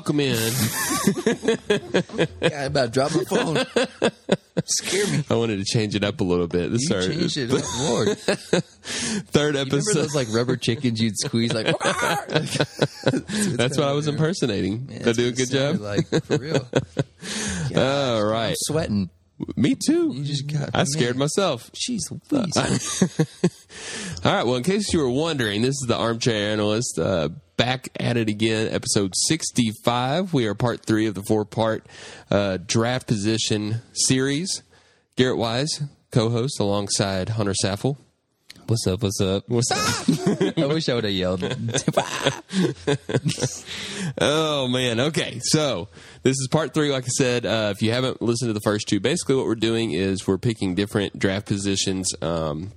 welcome in. Yeah, I about to drop my phone. Scare me. I wanted to change it up a little bit. This is You our changed it, up, Lord. third Remember episode. those like rubber chickens you'd squeeze like? That's what I was impersonating. Did I do a good job? Like for real. All right. I'm sweating. Me too. You just got. I scared myself. Jeez Louise. All right. Well, in case you were wondering, this is the Armchair Analyst uh, back at it again, episode 65. We are part three of the four part uh, draft position series. Garrett Wise, co host alongside Hunter Saffel. What's up? What's up? What's up? I wish I would have yelled. Oh man. Okay. So this is part three. Like I said, uh, if you haven't listened to the first two, basically what we're doing is we're picking different draft positions. Um,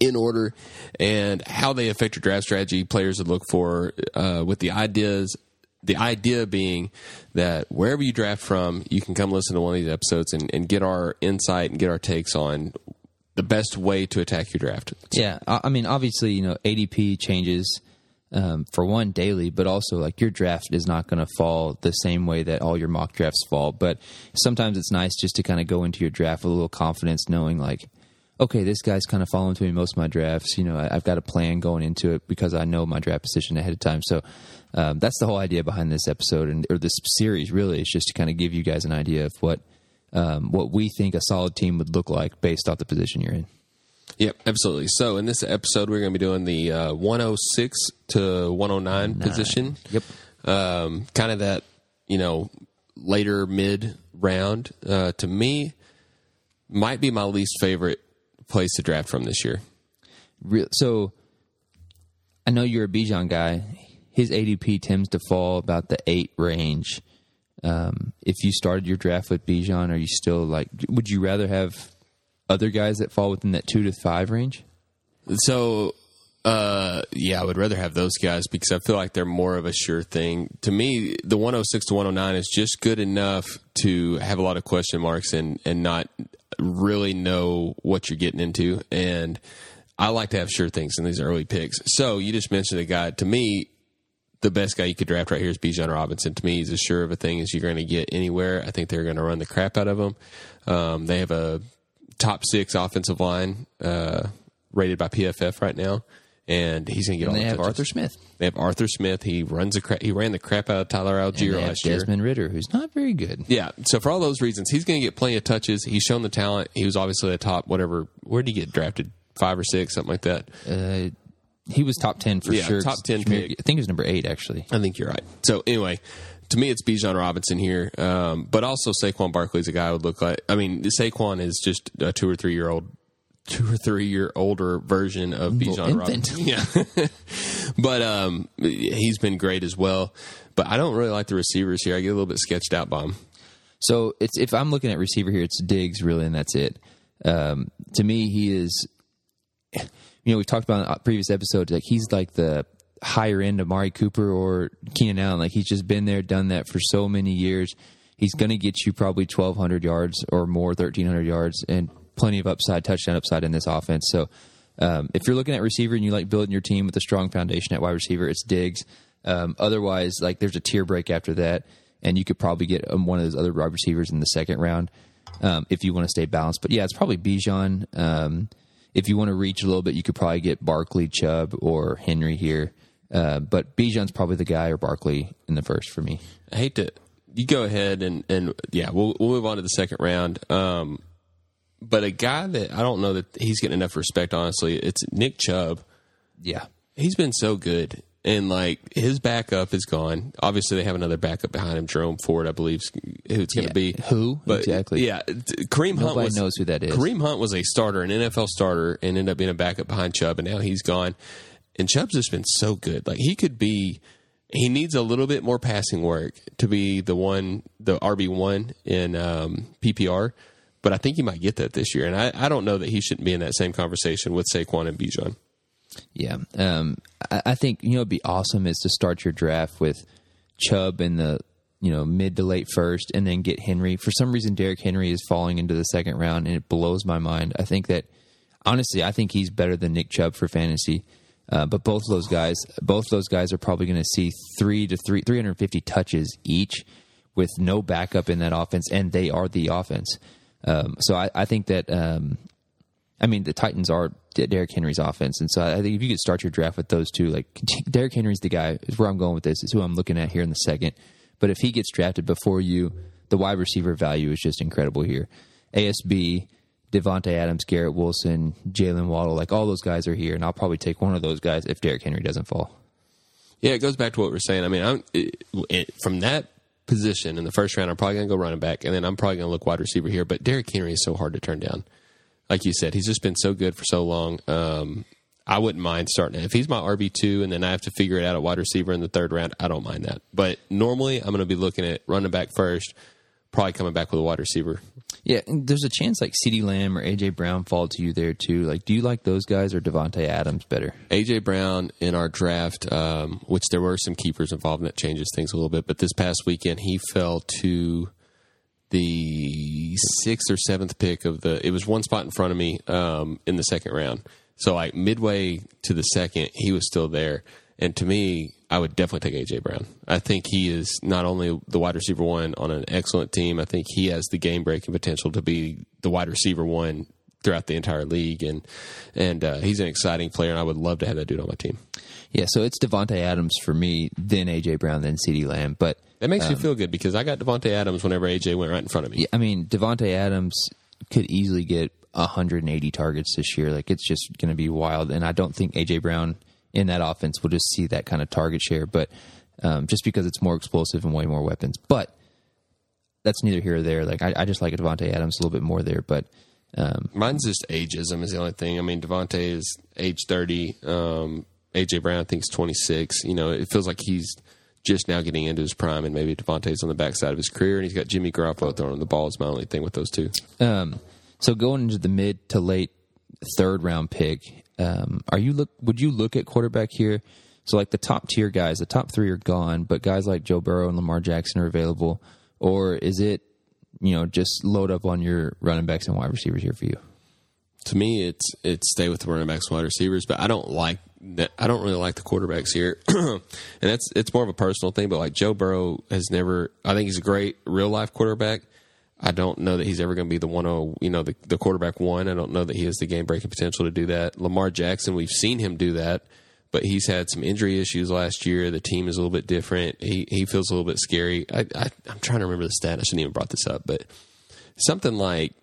in order and how they affect your draft strategy, players would look for uh, with the ideas. The idea being that wherever you draft from, you can come listen to one of these episodes and, and get our insight and get our takes on the best way to attack your draft. yeah, I I mean, obviously, you know, ADP changes um, for one daily, but also like your draft is not going to fall the same way that all your mock drafts fall. But sometimes it's nice just to kind of go into your draft with a little confidence, knowing like, okay, this guy's kind of following to me most of my drafts. You know, I, I've got a plan going into it because I know my draft position ahead of time. So um, that's the whole idea behind this episode and or this series. Really, is just to kind of give you guys an idea of what um, what we think a solid team would look like based off the position you're in. Yep, absolutely. So in this episode, we're going to be doing the uh, 106 to 109 position. Yep. Um, kind of that, you know, later mid round. Uh, to me, might be my least favorite place to draft from this year. Real, so I know you're a Bijan guy. His ADP tends to fall about the eight range. Um, if you started your draft with Bijan, are you still like? Would you rather have other guys that fall within that two to five range? So, uh, yeah, I would rather have those guys because I feel like they're more of a sure thing. To me, the 106 to 109 is just good enough to have a lot of question marks and, and not really know what you're getting into. And I like to have sure things in these early picks. So you just mentioned a guy. To me, the best guy you could draft right here is Bijan Robinson. To me, he's as sure of a thing as you're going to get anywhere. I think they're going to run the crap out of him. Um, they have a top six offensive line uh, rated by PFF right now, and he's going to get all they the have touches. Arthur Smith. They have Arthur Smith. He runs a cra- he ran the crap out of Tyler Allgeier last year. Desmond Ridder, who's not very good. Yeah. So for all those reasons, he's going to get plenty of touches. He's shown the talent. He was obviously a top whatever. Where did he get drafted? Five or six, something like that. Uh, he was top ten for Yeah, sure. top 10 I pick. think he was number eight actually. I think you're right. So anyway, to me, it's Bijan Robinson here, um, but also Saquon Barkley's a guy I would look like. I mean, Saquon is just a two or three year old, two or three year older version of Bijan. Robinson. Yeah, but um, he's been great as well. But I don't really like the receivers here. I get a little bit sketched out by him. So it's if I'm looking at receiver here, it's Diggs really, and that's it. Um, to me, he is. You know, we've talked about in a previous episodes. Like he's like the higher end of Mari Cooper or Keenan Allen. Like he's just been there, done that for so many years. He's going to get you probably 1,200 yards or more, 1,300 yards, and plenty of upside, touchdown upside in this offense. So, um, if you're looking at receiver and you like building your team with a strong foundation at wide receiver, it's Diggs. Um, otherwise, like there's a tier break after that, and you could probably get um, one of those other wide receivers in the second round um, if you want to stay balanced. But yeah, it's probably Bijan. Um, if you want to reach a little bit, you could probably get Barkley, Chubb, or Henry here. Uh, but Bijan's probably the guy, or Barkley in the first for me. I hate to. You go ahead and and yeah, we'll we'll move on to the second round. Um, but a guy that I don't know that he's getting enough respect. Honestly, it's Nick Chubb. Yeah, He's been so good, and like his backup is gone. Obviously, they have another backup behind him, Jerome Ford, I believe, who it's going to Yeah. be. Who? But Exactly. Yeah, Kareem Hunt Nobody was, knows who that is. Kareem Hunt was a starter, an NFL starter, and ended up being a backup behind Chubb, and now he's gone. And Chubb's just been so good. Like he could be. He needs a little bit more passing work to be the one, the RB one in um, PPR. But I think he might get that this year, and I, I don't know that he shouldn't be in that same conversation with Saquon and Bijan. Yeah, um, I, I think you know it'd be awesome is to start your draft with Chubb in the you know mid to late first, and then get Henry. For some reason, Derrick Henry is falling into the second round, and it blows my mind. I think that honestly, I think he's better than Nick Chubb for fantasy. Uh, but both of those guys, both those guys are probably going to see three to three, 350 touches each with no backup in that offense, and they are the offense. Um, so I, I think that, um, I mean, the Titans are Derrick Henry's offense, and so I think if you could start your draft with those two, like Derrick Henry's the guy, is where I'm going with this, is who I'm looking at here in the second. But if he gets drafted before you, the wide receiver value is just incredible here. ASB, Davante Adams, Garrett Wilson, Jalen Waddle, like all those guys are here, and I'll probably take one of those guys if Derrick Henry doesn't fall. Yeah, it goes back to what we're saying. I mean, I'm it, it, from that position in the first round. I'm probably going to go running back, and then I'm probably going to look wide receiver here. But Derrick Henry is so hard to turn down. Like you said, he's just been so good for so long. Um, I wouldn't mind starting if he's my RB two, and then I have to figure it out at wide receiver in the third round. I don't mind that. But normally, I'm going to be looking at running back first, probably coming back with a wide receiver. Yeah, there's a chance like CeeDee Lamb or AJ Brown fall to you there too. Like, do you like those guys or Davante Adams better? AJ Brown in our draft, um, which there were some keepers involved, and that changes things a little bit. But this past weekend, he fell to the sixth or seventh pick of the. It was one spot in front of me um, in the second round. So like midway to the second, he was still there. And to me, I would definitely take AJ Brown. I think he is not only the wide receiver one on an excellent team. I think he has the game breaking potential to be the wide receiver one throughout the entire league, and and uh, he's an exciting player. And I would love to have that dude on my team. Yeah, so it's Davante Adams for me, then AJ Brown, then CeeDee Lamb. But that makes um, me feel good because I got Davante Adams whenever AJ went right in front of me. Yeah, I mean Davante Adams could easily get 180 targets this year. Like it's just going to be wild, and I don't think AJ Brown in that offense we'll just see that kind of target share. But um, just because it's more explosive and way more weapons, but that's neither here or there. Like I, I just like Davante Adams a little bit more there, but. Um, Mine's just ageism is the only thing. I mean, Davante is age 30. Um, AJ Brown, I think, is 26. You know, it feels like he's just now getting into his prime, and maybe Davante's on the backside of his career, and he's got Jimmy Garoppolo throwing the ball. Is my only thing with those two. Um, so going into the mid to late third round pick, um, are you look? Would you look at quarterback here? So like the top tier guys, the top three are gone, but guys like Joe Burrow and Lamar Jackson are available, or is it you know just load up on your running backs and wide receivers here for you? To me, it's it's stay with the running backs, and wide receivers, but I don't like. I don't really like the quarterbacks here, and that's it's more of a personal thing. But like Joe Burrow has never, I think he's a great real life quarterback I don't know that he's ever going to be the one, you know, the, the quarterback one. I don't know that he has the game breaking potential to do that. Lamar Jackson, we've seen him do that, but he's had some injury issues last year. The team is a little bit different. He he feels a little bit scary. I, I I'm trying to remember the stat. I shouldn't even brought this up, but something like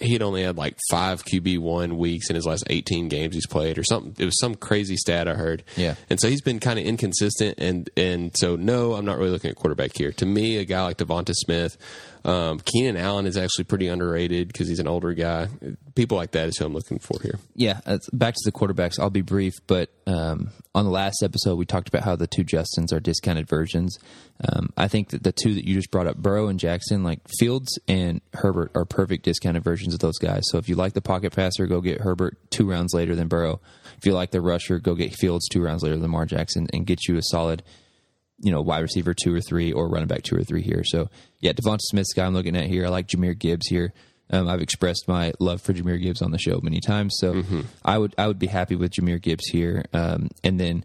he had only had like five QB one weeks in his last 18 games he's played, or something. It was some crazy stat I heard. Yeah, and so he's been kind of inconsistent, and and so no, I'm not really looking at quarterback here. To me, a guy like DeVonta Smith, um, Keenan Allen is actually pretty underrated because he's an older guy. People like that is who I'm looking for here. Yeah, back to the quarterbacks. I'll be brief, but um, on the last episode we talked about how the two Justins are discounted versions. Um, I think that the two that you just brought up, Burrow and Jackson, like Fields and Herbert, are perfect discounted versions of those guys. So if you like the pocket passer, go get Herbert two rounds later than Burrow. If you like the rusher, go get Fields two rounds later than Lamar Jackson, and get you a solid you know, wide receiver two or three or running back two or three here. So yeah, DeVonta Smith's guy I'm looking at here. I like Jahmyr Gibbs here. Um, I've expressed my love for Jahmyr Gibbs on the show many times, so mm-hmm. I would I would be happy with Jahmyr Gibbs here, um, and then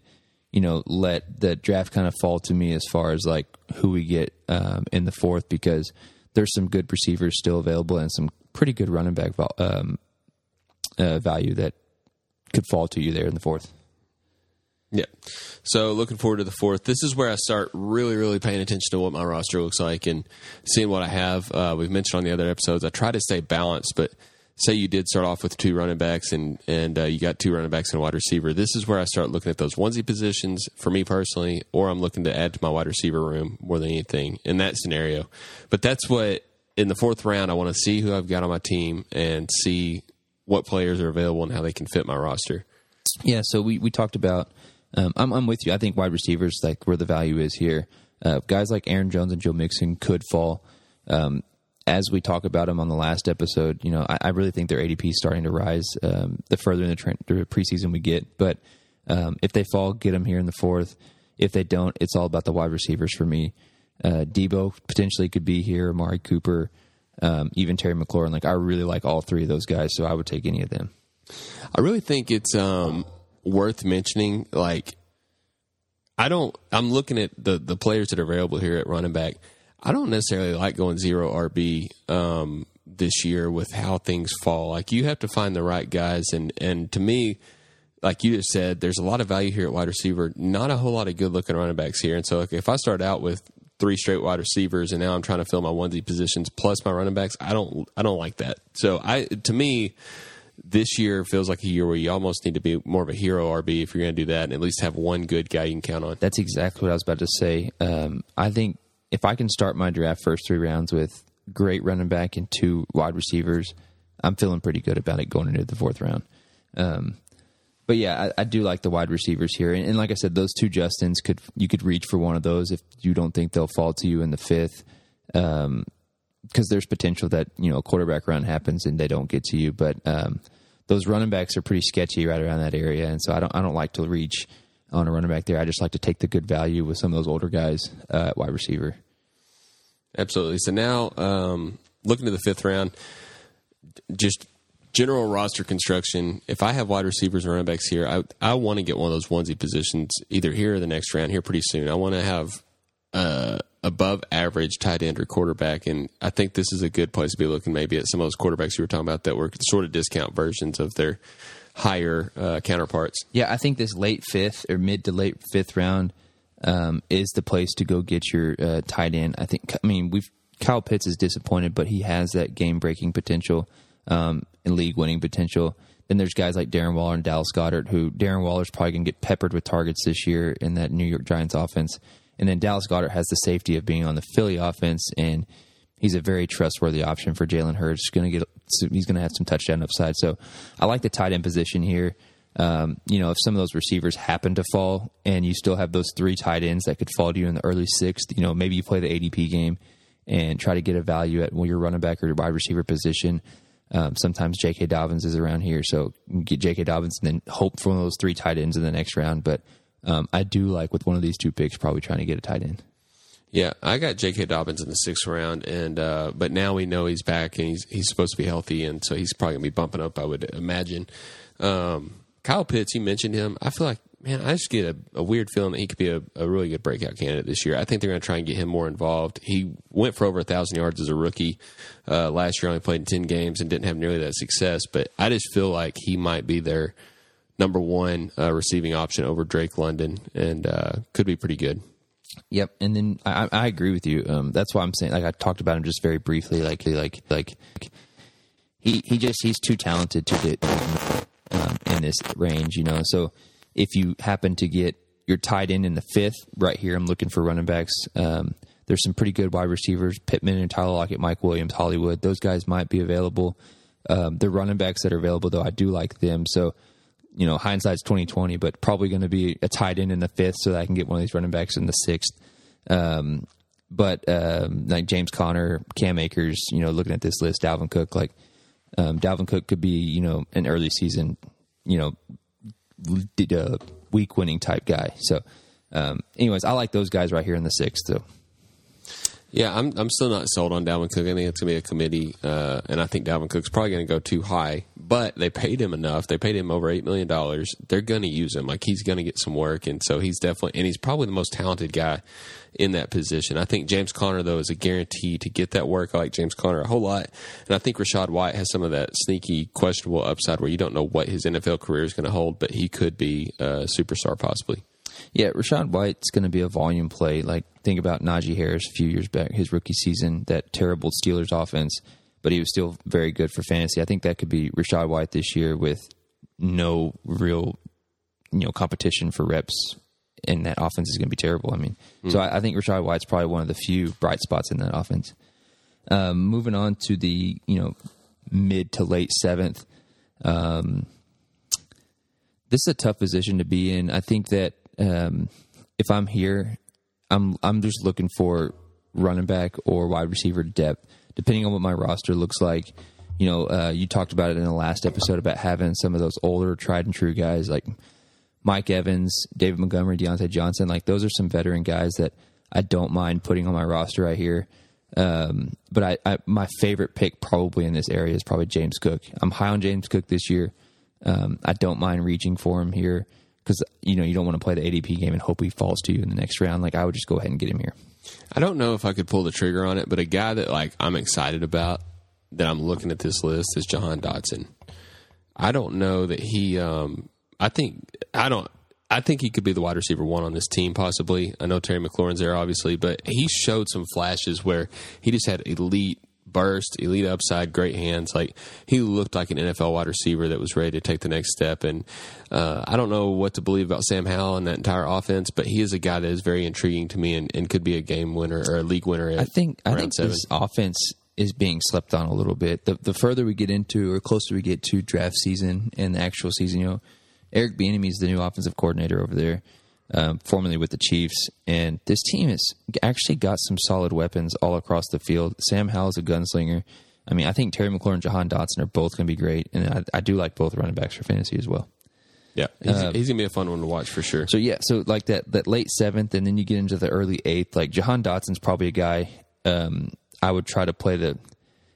you know let the draft kind of fall to me as far as like who we get um, in the fourth because there's some good receivers still available and some pretty good running back um, uh, value that could fall to you there in the fourth. Yeah. So looking forward to the fourth. This is where I start really, really paying attention to what my roster looks like and seeing what I have. Uh, we've mentioned on the other episodes, I try to stay balanced, but say you did start off with two running backs and and uh, you got two running backs and a wide receiver. This is where I start looking at those onesie positions for me personally, or I'm looking to add to my wide receiver room more than anything in that scenario. But that's what in the fourth round I want to see who I've got on my team and see what players are available and how they can fit my roster. Yeah, so we, we talked about um, I'm, I'm with you. I think wide receivers like where the value is here. Uh, guys like Aaron Jones and Joe Mixon could fall. Um, as we talk about them on the last episode, you know, I, I really think their ADP is starting to rise um, the further in the, tra- the, preseason we get. But um, if they fall, get them here in the fourth. If they don't, it's all about the wide receivers for me. Uh, Deebo potentially could be here. Amari Cooper, um, even Terry McLaurin. Like I really like all three of those guys, so I would take any of them. I really think it's um, worth mentioning, like I don't. I'm looking at the the players that are available here at running back. I don't necessarily like going zero RB um, this year with how things fall. Like you have to find the right guys, and and to me, like you just said, there's a lot of value here at wide receiver. Not a whole lot of good looking running backs here, and so like, if I start out with three straight wide receivers, and now I'm trying to fill my onesie positions plus my running backs, I don't I don't like that. So I to me this year feels like a year where you almost need to be more of a hero RB if you're going to do that, and at least have one good guy you can count on. That's exactly what I was about to say. Um, I think if I can start my draft first three rounds with great running back and two wide receivers, I'm feeling pretty good about it going into the fourth round. Um, but yeah, I, I, do like the wide receivers here, and, and, like I said, those two Justins could you could reach for one of those if you don't think they'll fall to you in the fifth, because um, there's potential that you know a quarterback run happens and they don't get to you. But um, those running backs are pretty sketchy right around that area, and so I don't I don't like to reach on a running back there. I just like to take the good value with some of those older guys uh, wide receiver. Absolutely. So now, um, looking to the fifth round, just general roster construction. If I have wide receivers and running backs here, I I want to get one of those onesie positions either here or the next round here pretty soon. I want to have uh, above average tight end or quarterback, and I think this is a good place to be looking maybe at some of those quarterbacks you were talking about that were sort of discount versions of their higher uh, counterparts. Yeah, I think this late fifth or mid to late fifth round um, is the place to go get your uh, tight end. I think. I mean, we've Kyle Pitts is disappointed, but he has that game breaking potential um, and league winning potential. Then there's guys like Darren Waller and Dallas Goedert, who Darren Waller's probably going to get peppered with targets this year in that New York Giants offense. And then Dallas Goedert has the safety of being on the Philly offense, and he's a very trustworthy option for Jalen Hurts. Going to get he's going to have some touchdown upside. So I like the tight end position here. Um, you know, if some of those receivers happen to fall and you still have those three tight ends that could fall to you in the early sixth, you know, maybe you play the ADP game and try to get a value at your running back or your wide receiver position. Um, sometimes J.K. Dobbins is around here, so get J.K. Dobbins and then hope for one of those three tight ends in the next round. But um, I do like with one of these two picks, probably trying to get a tight end. Yeah, I got J.K. Dobbins in the sixth round, and uh, but now we know he's back and he's he's supposed to be healthy, and so he's probably gonna be bumping up. I would imagine. Um, Kyle Pitts, you mentioned him. I feel like, man, I just get a, a weird feeling that he could be a, a, really good breakout candidate this year. I think they're going to try and get him more involved. He went for over a thousand yards as a rookie uh, last year. Only played in ten games and didn't have nearly that success. But I just feel like he might be their number one uh, receiving option over Drake London, and uh, could be pretty good. Yep, and then I, I agree with you. Um, that's why I'm saying, like I talked about him just very briefly, like like like he he just he's too talented to get um, in this range, you know. So if you happen to get your tight end in the fifth, right here, I'm looking for running backs. Um, there's some pretty good wide receivers: Pittman and Tyler Lockett, Mike Williams, Hollywood. Those guys might be available. Um, the running backs that are available, though, I do like them. So, you know, hindsight's 2020, but probably going to be a tight end in the fifth, so that I can get one of these running backs in the sixth. Um, but um, like James Conner, Cam Akers, you know, looking at this list, Dalvin Cook, like um, Dalvin Cook could be, you know, an early season, you know, week winning type guy. So, um, anyways, I like those guys right here in the sixth. So. Yeah, I'm I'm still not sold on Dalvin Cook. I think it's gonna be a committee, uh, and I think Dalvin Cook's probably gonna go too high. But they paid him enough. They paid him over eight million dollars. They're gonna use him. Like he's gonna get some work, and so he's definitely and he's probably the most talented guy in that position. I think James Conner though is a guarantee to get that work. I like James Conner a whole lot, and I think Rachaad White has some of that sneaky, questionable upside where you don't know what his NFL career is to hold, but he could be a superstar possibly. Yeah, Rachaad White's going to be a volume play. Like think about Najee Harris a few years back, his rookie season, that terrible Steelers offense, but he was still very good for fantasy. I think that could be Rachaad White this year with no real, you know, competition for reps, and that offense is going to be terrible. I mean, mm. so I, I, think Rachaad White's probably one of the few bright spots in that offense. Um, moving on to the you know mid to late seventh. Um, this is a tough position to be in. I think that um, if I'm here, I'm I'm just looking for running back or wide receiver depth, depending on what my roster looks like. You know, uh, you talked about it in the last episode about having some of those older, tried and true guys like Mike Evans, David Montgomery, Diontae Johnson. Like those are some veteran guys that I don't mind putting on my roster right here. Um, but I, I, my favorite pick probably in this area is probably James Cook. I'm high on James Cook this year. Um, I don't mind reaching for him here because you know you don't want to play the ADP game and hope he falls to you in the next round. Like I would just go ahead and get him here. I don't know if I could pull the trigger on it, but a guy that like I'm excited about that I'm looking at this list is Jahan Dotson. I don't know that he. Um, I think I don't. I think he could be the wide receiver one on this team, possibly. I know Terry McLaurin's there, obviously, but he showed some flashes where he just had elite burst, elite upside, great hands. Like he looked like an NFL wide receiver that was ready to take the next step. And uh, I don't know what to believe about Sam Howell and that entire offense, but he is a guy that is very intriguing to me and, and could be a game winner or a league winner. I think I think seven. this offense is being slept on a little bit. The the further we get into or closer we get to draft season and the actual season, you know Eric Bieniemy is the new offensive coordinator over there, um, formerly with the Chiefs, and this team has actually got some solid weapons all across the field. Sam Howell is a gunslinger. I mean, I think Terry McLaurin and Jahan Dotson are both going to be great, and I, I, do like both running backs for fantasy as well. Yeah, he's, uh, he's, gonna be a fun one to watch for sure. So yeah, so like that that late seventh, and then you get into the early eighth. Like Jahan Dotson's probably a guy um, I would try to play the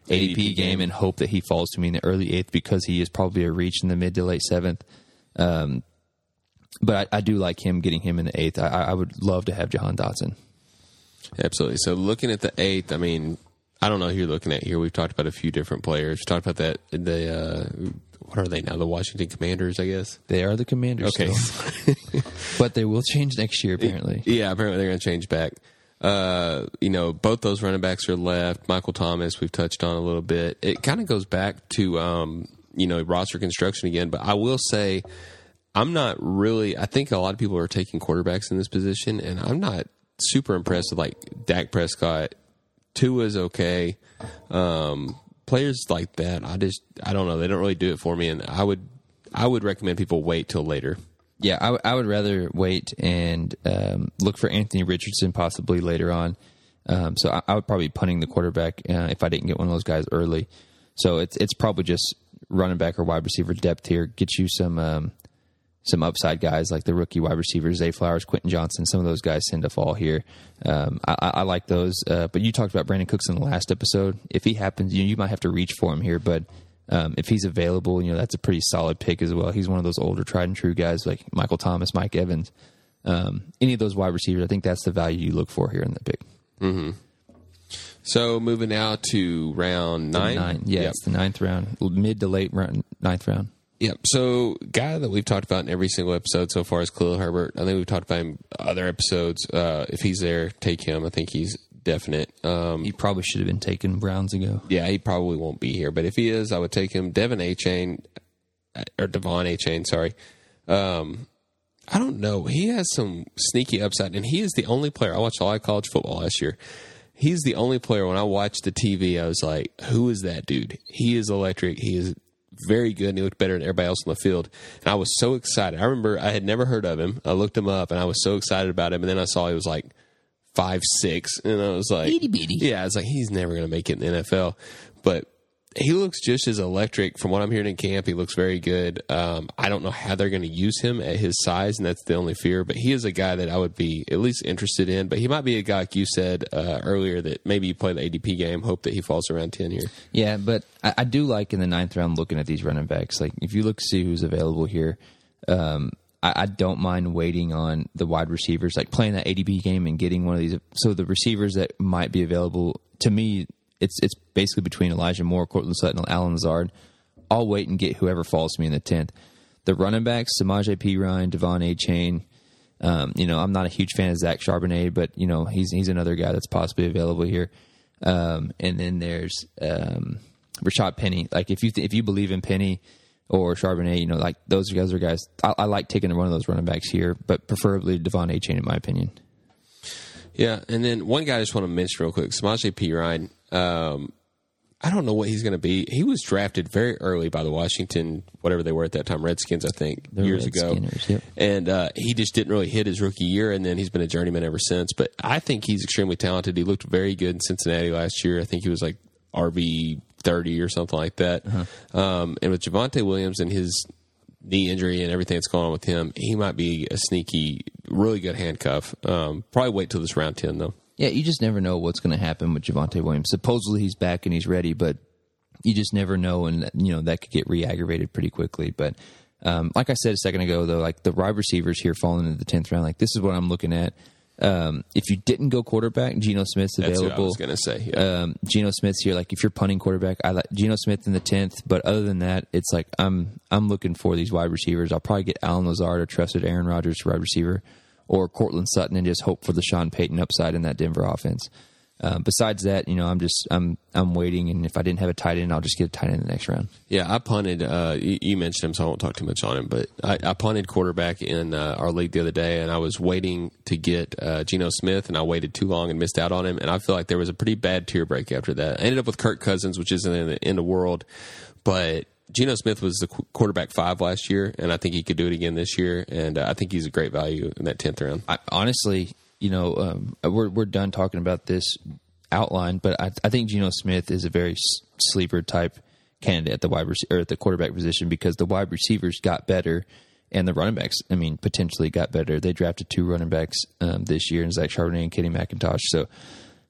ADP, ADP game, game and hope that he falls to me in the early eighth because he is probably a reach in the mid to late seventh. Um, but I, I, do like him getting him in the eighth. I, I, would love to have Jahan Dotson. Absolutely. So looking at the eighth, I mean, I don't know who you're looking at here. We've talked about a few different players. We talked about that the uh, what are they now? The Washington Commanders, I guess. They are the Commanders. Okay, but they will change next year. Apparently, yeah. Apparently, they're going to change back. Uh, you know, both those running backs are left. Michael Thomas, we've touched on a little bit. It kind of goes back to um, you know roster construction again. But I will say, I'm not really. I think a lot of people are taking quarterbacks in this position, and I'm not super impressed with like Dak Prescott. Tua is okay. Um, players like that, I just I don't know. They don't really do it for me, and I would I would recommend people wait till later. Yeah, I, w- I would rather wait and um, look for Anthony Richardson possibly later on. Um, so I, I, would probably be punting the quarterback uh, if I didn't get one of those guys early. So it's it's probably just running back or wide receiver depth here. Get you some um, some upside guys like the rookie wide receivers, Zay Flowers, Quentin Johnson. Some of those guys tend to fall here. Um, I, I, like those. Uh, but you talked about Brandin Cooks in the last episode. If he happens, you, you might have to reach for him here. But um, if he's available, you know that's a pretty solid pick as well. He's one of those older, tried and true guys like Michael Thomas, Mike Evans. Um, any of those wide receivers, I think that's the value you look for here in the pick. Mm-hmm. So moving now to round nine. nine. Yeah, yep. it's the ninth round, mid to late round, ninth round. Yep. So guy that we've talked about in every single episode so far is Khalil Herbert. I think we've talked about him other episodes. Uh, if he's there, take him. I think he's definite. Um, he probably should have been taken Browns ago. Yeah, he probably won't be here. But if he is, I would take him. Devon Achane or De'Von Achane, sorry. Um, I don't know. He has some sneaky upside, and he is the only player. I watched a lot of college football last year he's the only player when I watched the TV, I was like, who is that dude? He is electric. He is very good and he looked better than everybody else on the field. And I was so excited. I remember I had never heard of him. I looked him up and I was so excited about him. And then I saw he was like five six, and I was like, itty bitty. Yeah, I was like, he's never going to make it in the NFL. But he looks just as electric from what I'm hearing in camp. He looks very good. Um, I don't know how they're going to use him at his size, and that's the only fear. But he is a guy that I would be at least interested in. But he might be a guy, like you said uh, earlier, that maybe you play the ADP game, hope that he falls around 10 here. Yeah, but I, I do like in the ninth round looking at these running backs. Like, if you look to see who's available here, um, I, I, don't mind waiting on the wide receivers, like playing that ADP game and getting one of these. So the receivers that might be available to me it's it's basically between Elijah Moore, Courtland Sutton, Allen Lazard. I'll wait and get whoever falls to me in the tenth. The running backs, Samaje Perine, De'Von Achane. Um, you know, I'm not a huge fan of Zach Charbonnet, but you know he's he's another guy that's possibly available here. Um, and then there's um, Rashaad Penny. Like if you th- if you believe in Penny or Charbonnet, you know, like those guys are guys. I, I like taking one of those running backs here, but preferably De'Von Achane, in my opinion. Yeah, and then one guy I just want to mention real quick, Samaje Perine. Um, I don't know what he's going to be. He was drafted very early by the Washington, whatever they were at that time, Redskins, I think, the years Red ago. Yep. And uh, he just didn't really hit his rookie year, and then he's been a journeyman ever since. But I think he's extremely talented. He looked very good in Cincinnati last year. I think he was like RB thirty or something like that. Uh-huh. Um, and with Javonte Williams and his knee injury and everything that's going on with him, he might be a sneaky, really good handcuff. Um, probably wait till this round ten though. Yeah, you just never know what's going to happen with Javonte Williams. Supposedly he's back and he's ready, but you just never know, and you know that could get re-aggravated pretty quickly. But Um, like I said a second ago, though, like the wide receivers here falling into the tenth round, like this is what I'm looking at. Um, if you didn't go quarterback, Geno Smith's That's available. what I was going to say. Yeah. Um, Geno Smith's here. Like if you're punting quarterback, I like Geno Smith in the tenth. But other than that, it's like I'm I'm looking for these wide receivers. I'll probably get Allen Lazard or trusted Aaron Rodgers wide receiver, or Courtland Sutton, and just hope for the Sean Payton upside in that Denver offense. Um, besides that, you know, I'm just I'm I'm waiting, and if I didn't have a tight end, I'll just get a tight end in the next round. Yeah, I punted. Uh, you, you mentioned him, so I won't talk too much on him. But I, I punted quarterback in uh, our league the other day, and I was waiting to get uh, Geno Smith, and I waited too long and missed out on him. And I feel like there was a pretty bad tier break after that. I ended up with Kirk Cousins, which isn't in the, in the world, but Geno Smith was the quarterback five last year, and I think he could do it again this year. And uh, I think he's a great value in that tenth round. I, honestly, you know, um, we're we're done talking about this outline, but I, I think Geno Smith is a very sleeper type candidate at the wide rec- or at the quarterback position because the wide receivers got better and the running backs, I mean, potentially got better. They drafted two running backs um, this year, and Zach Charbonnet and Kenny McIntosh. So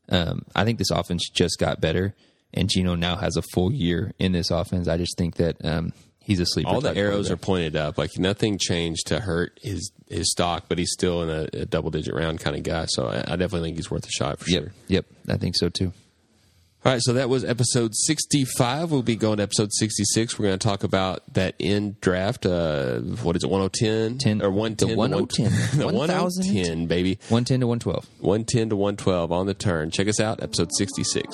um, I think this offense just got better, and Geno now has a full year in this offense. I just think that um, he's a sleeper. All the arrows are pointed up. Like nothing changed to hurt his his stock, but he's still in a, a double digit round kind of guy. So I, I definitely think he's worth a shot for Yep, sure. yep, I think so too. All right, so that was episode 65. We'll be going to episode 66. We're going to talk about that end draft. Uh, what is it, 1010? Ten- or 110? the to 1010. the 1000? 110, baby. One ten to one twelve. 110 to 112 on the turn. Check us out, episode 66.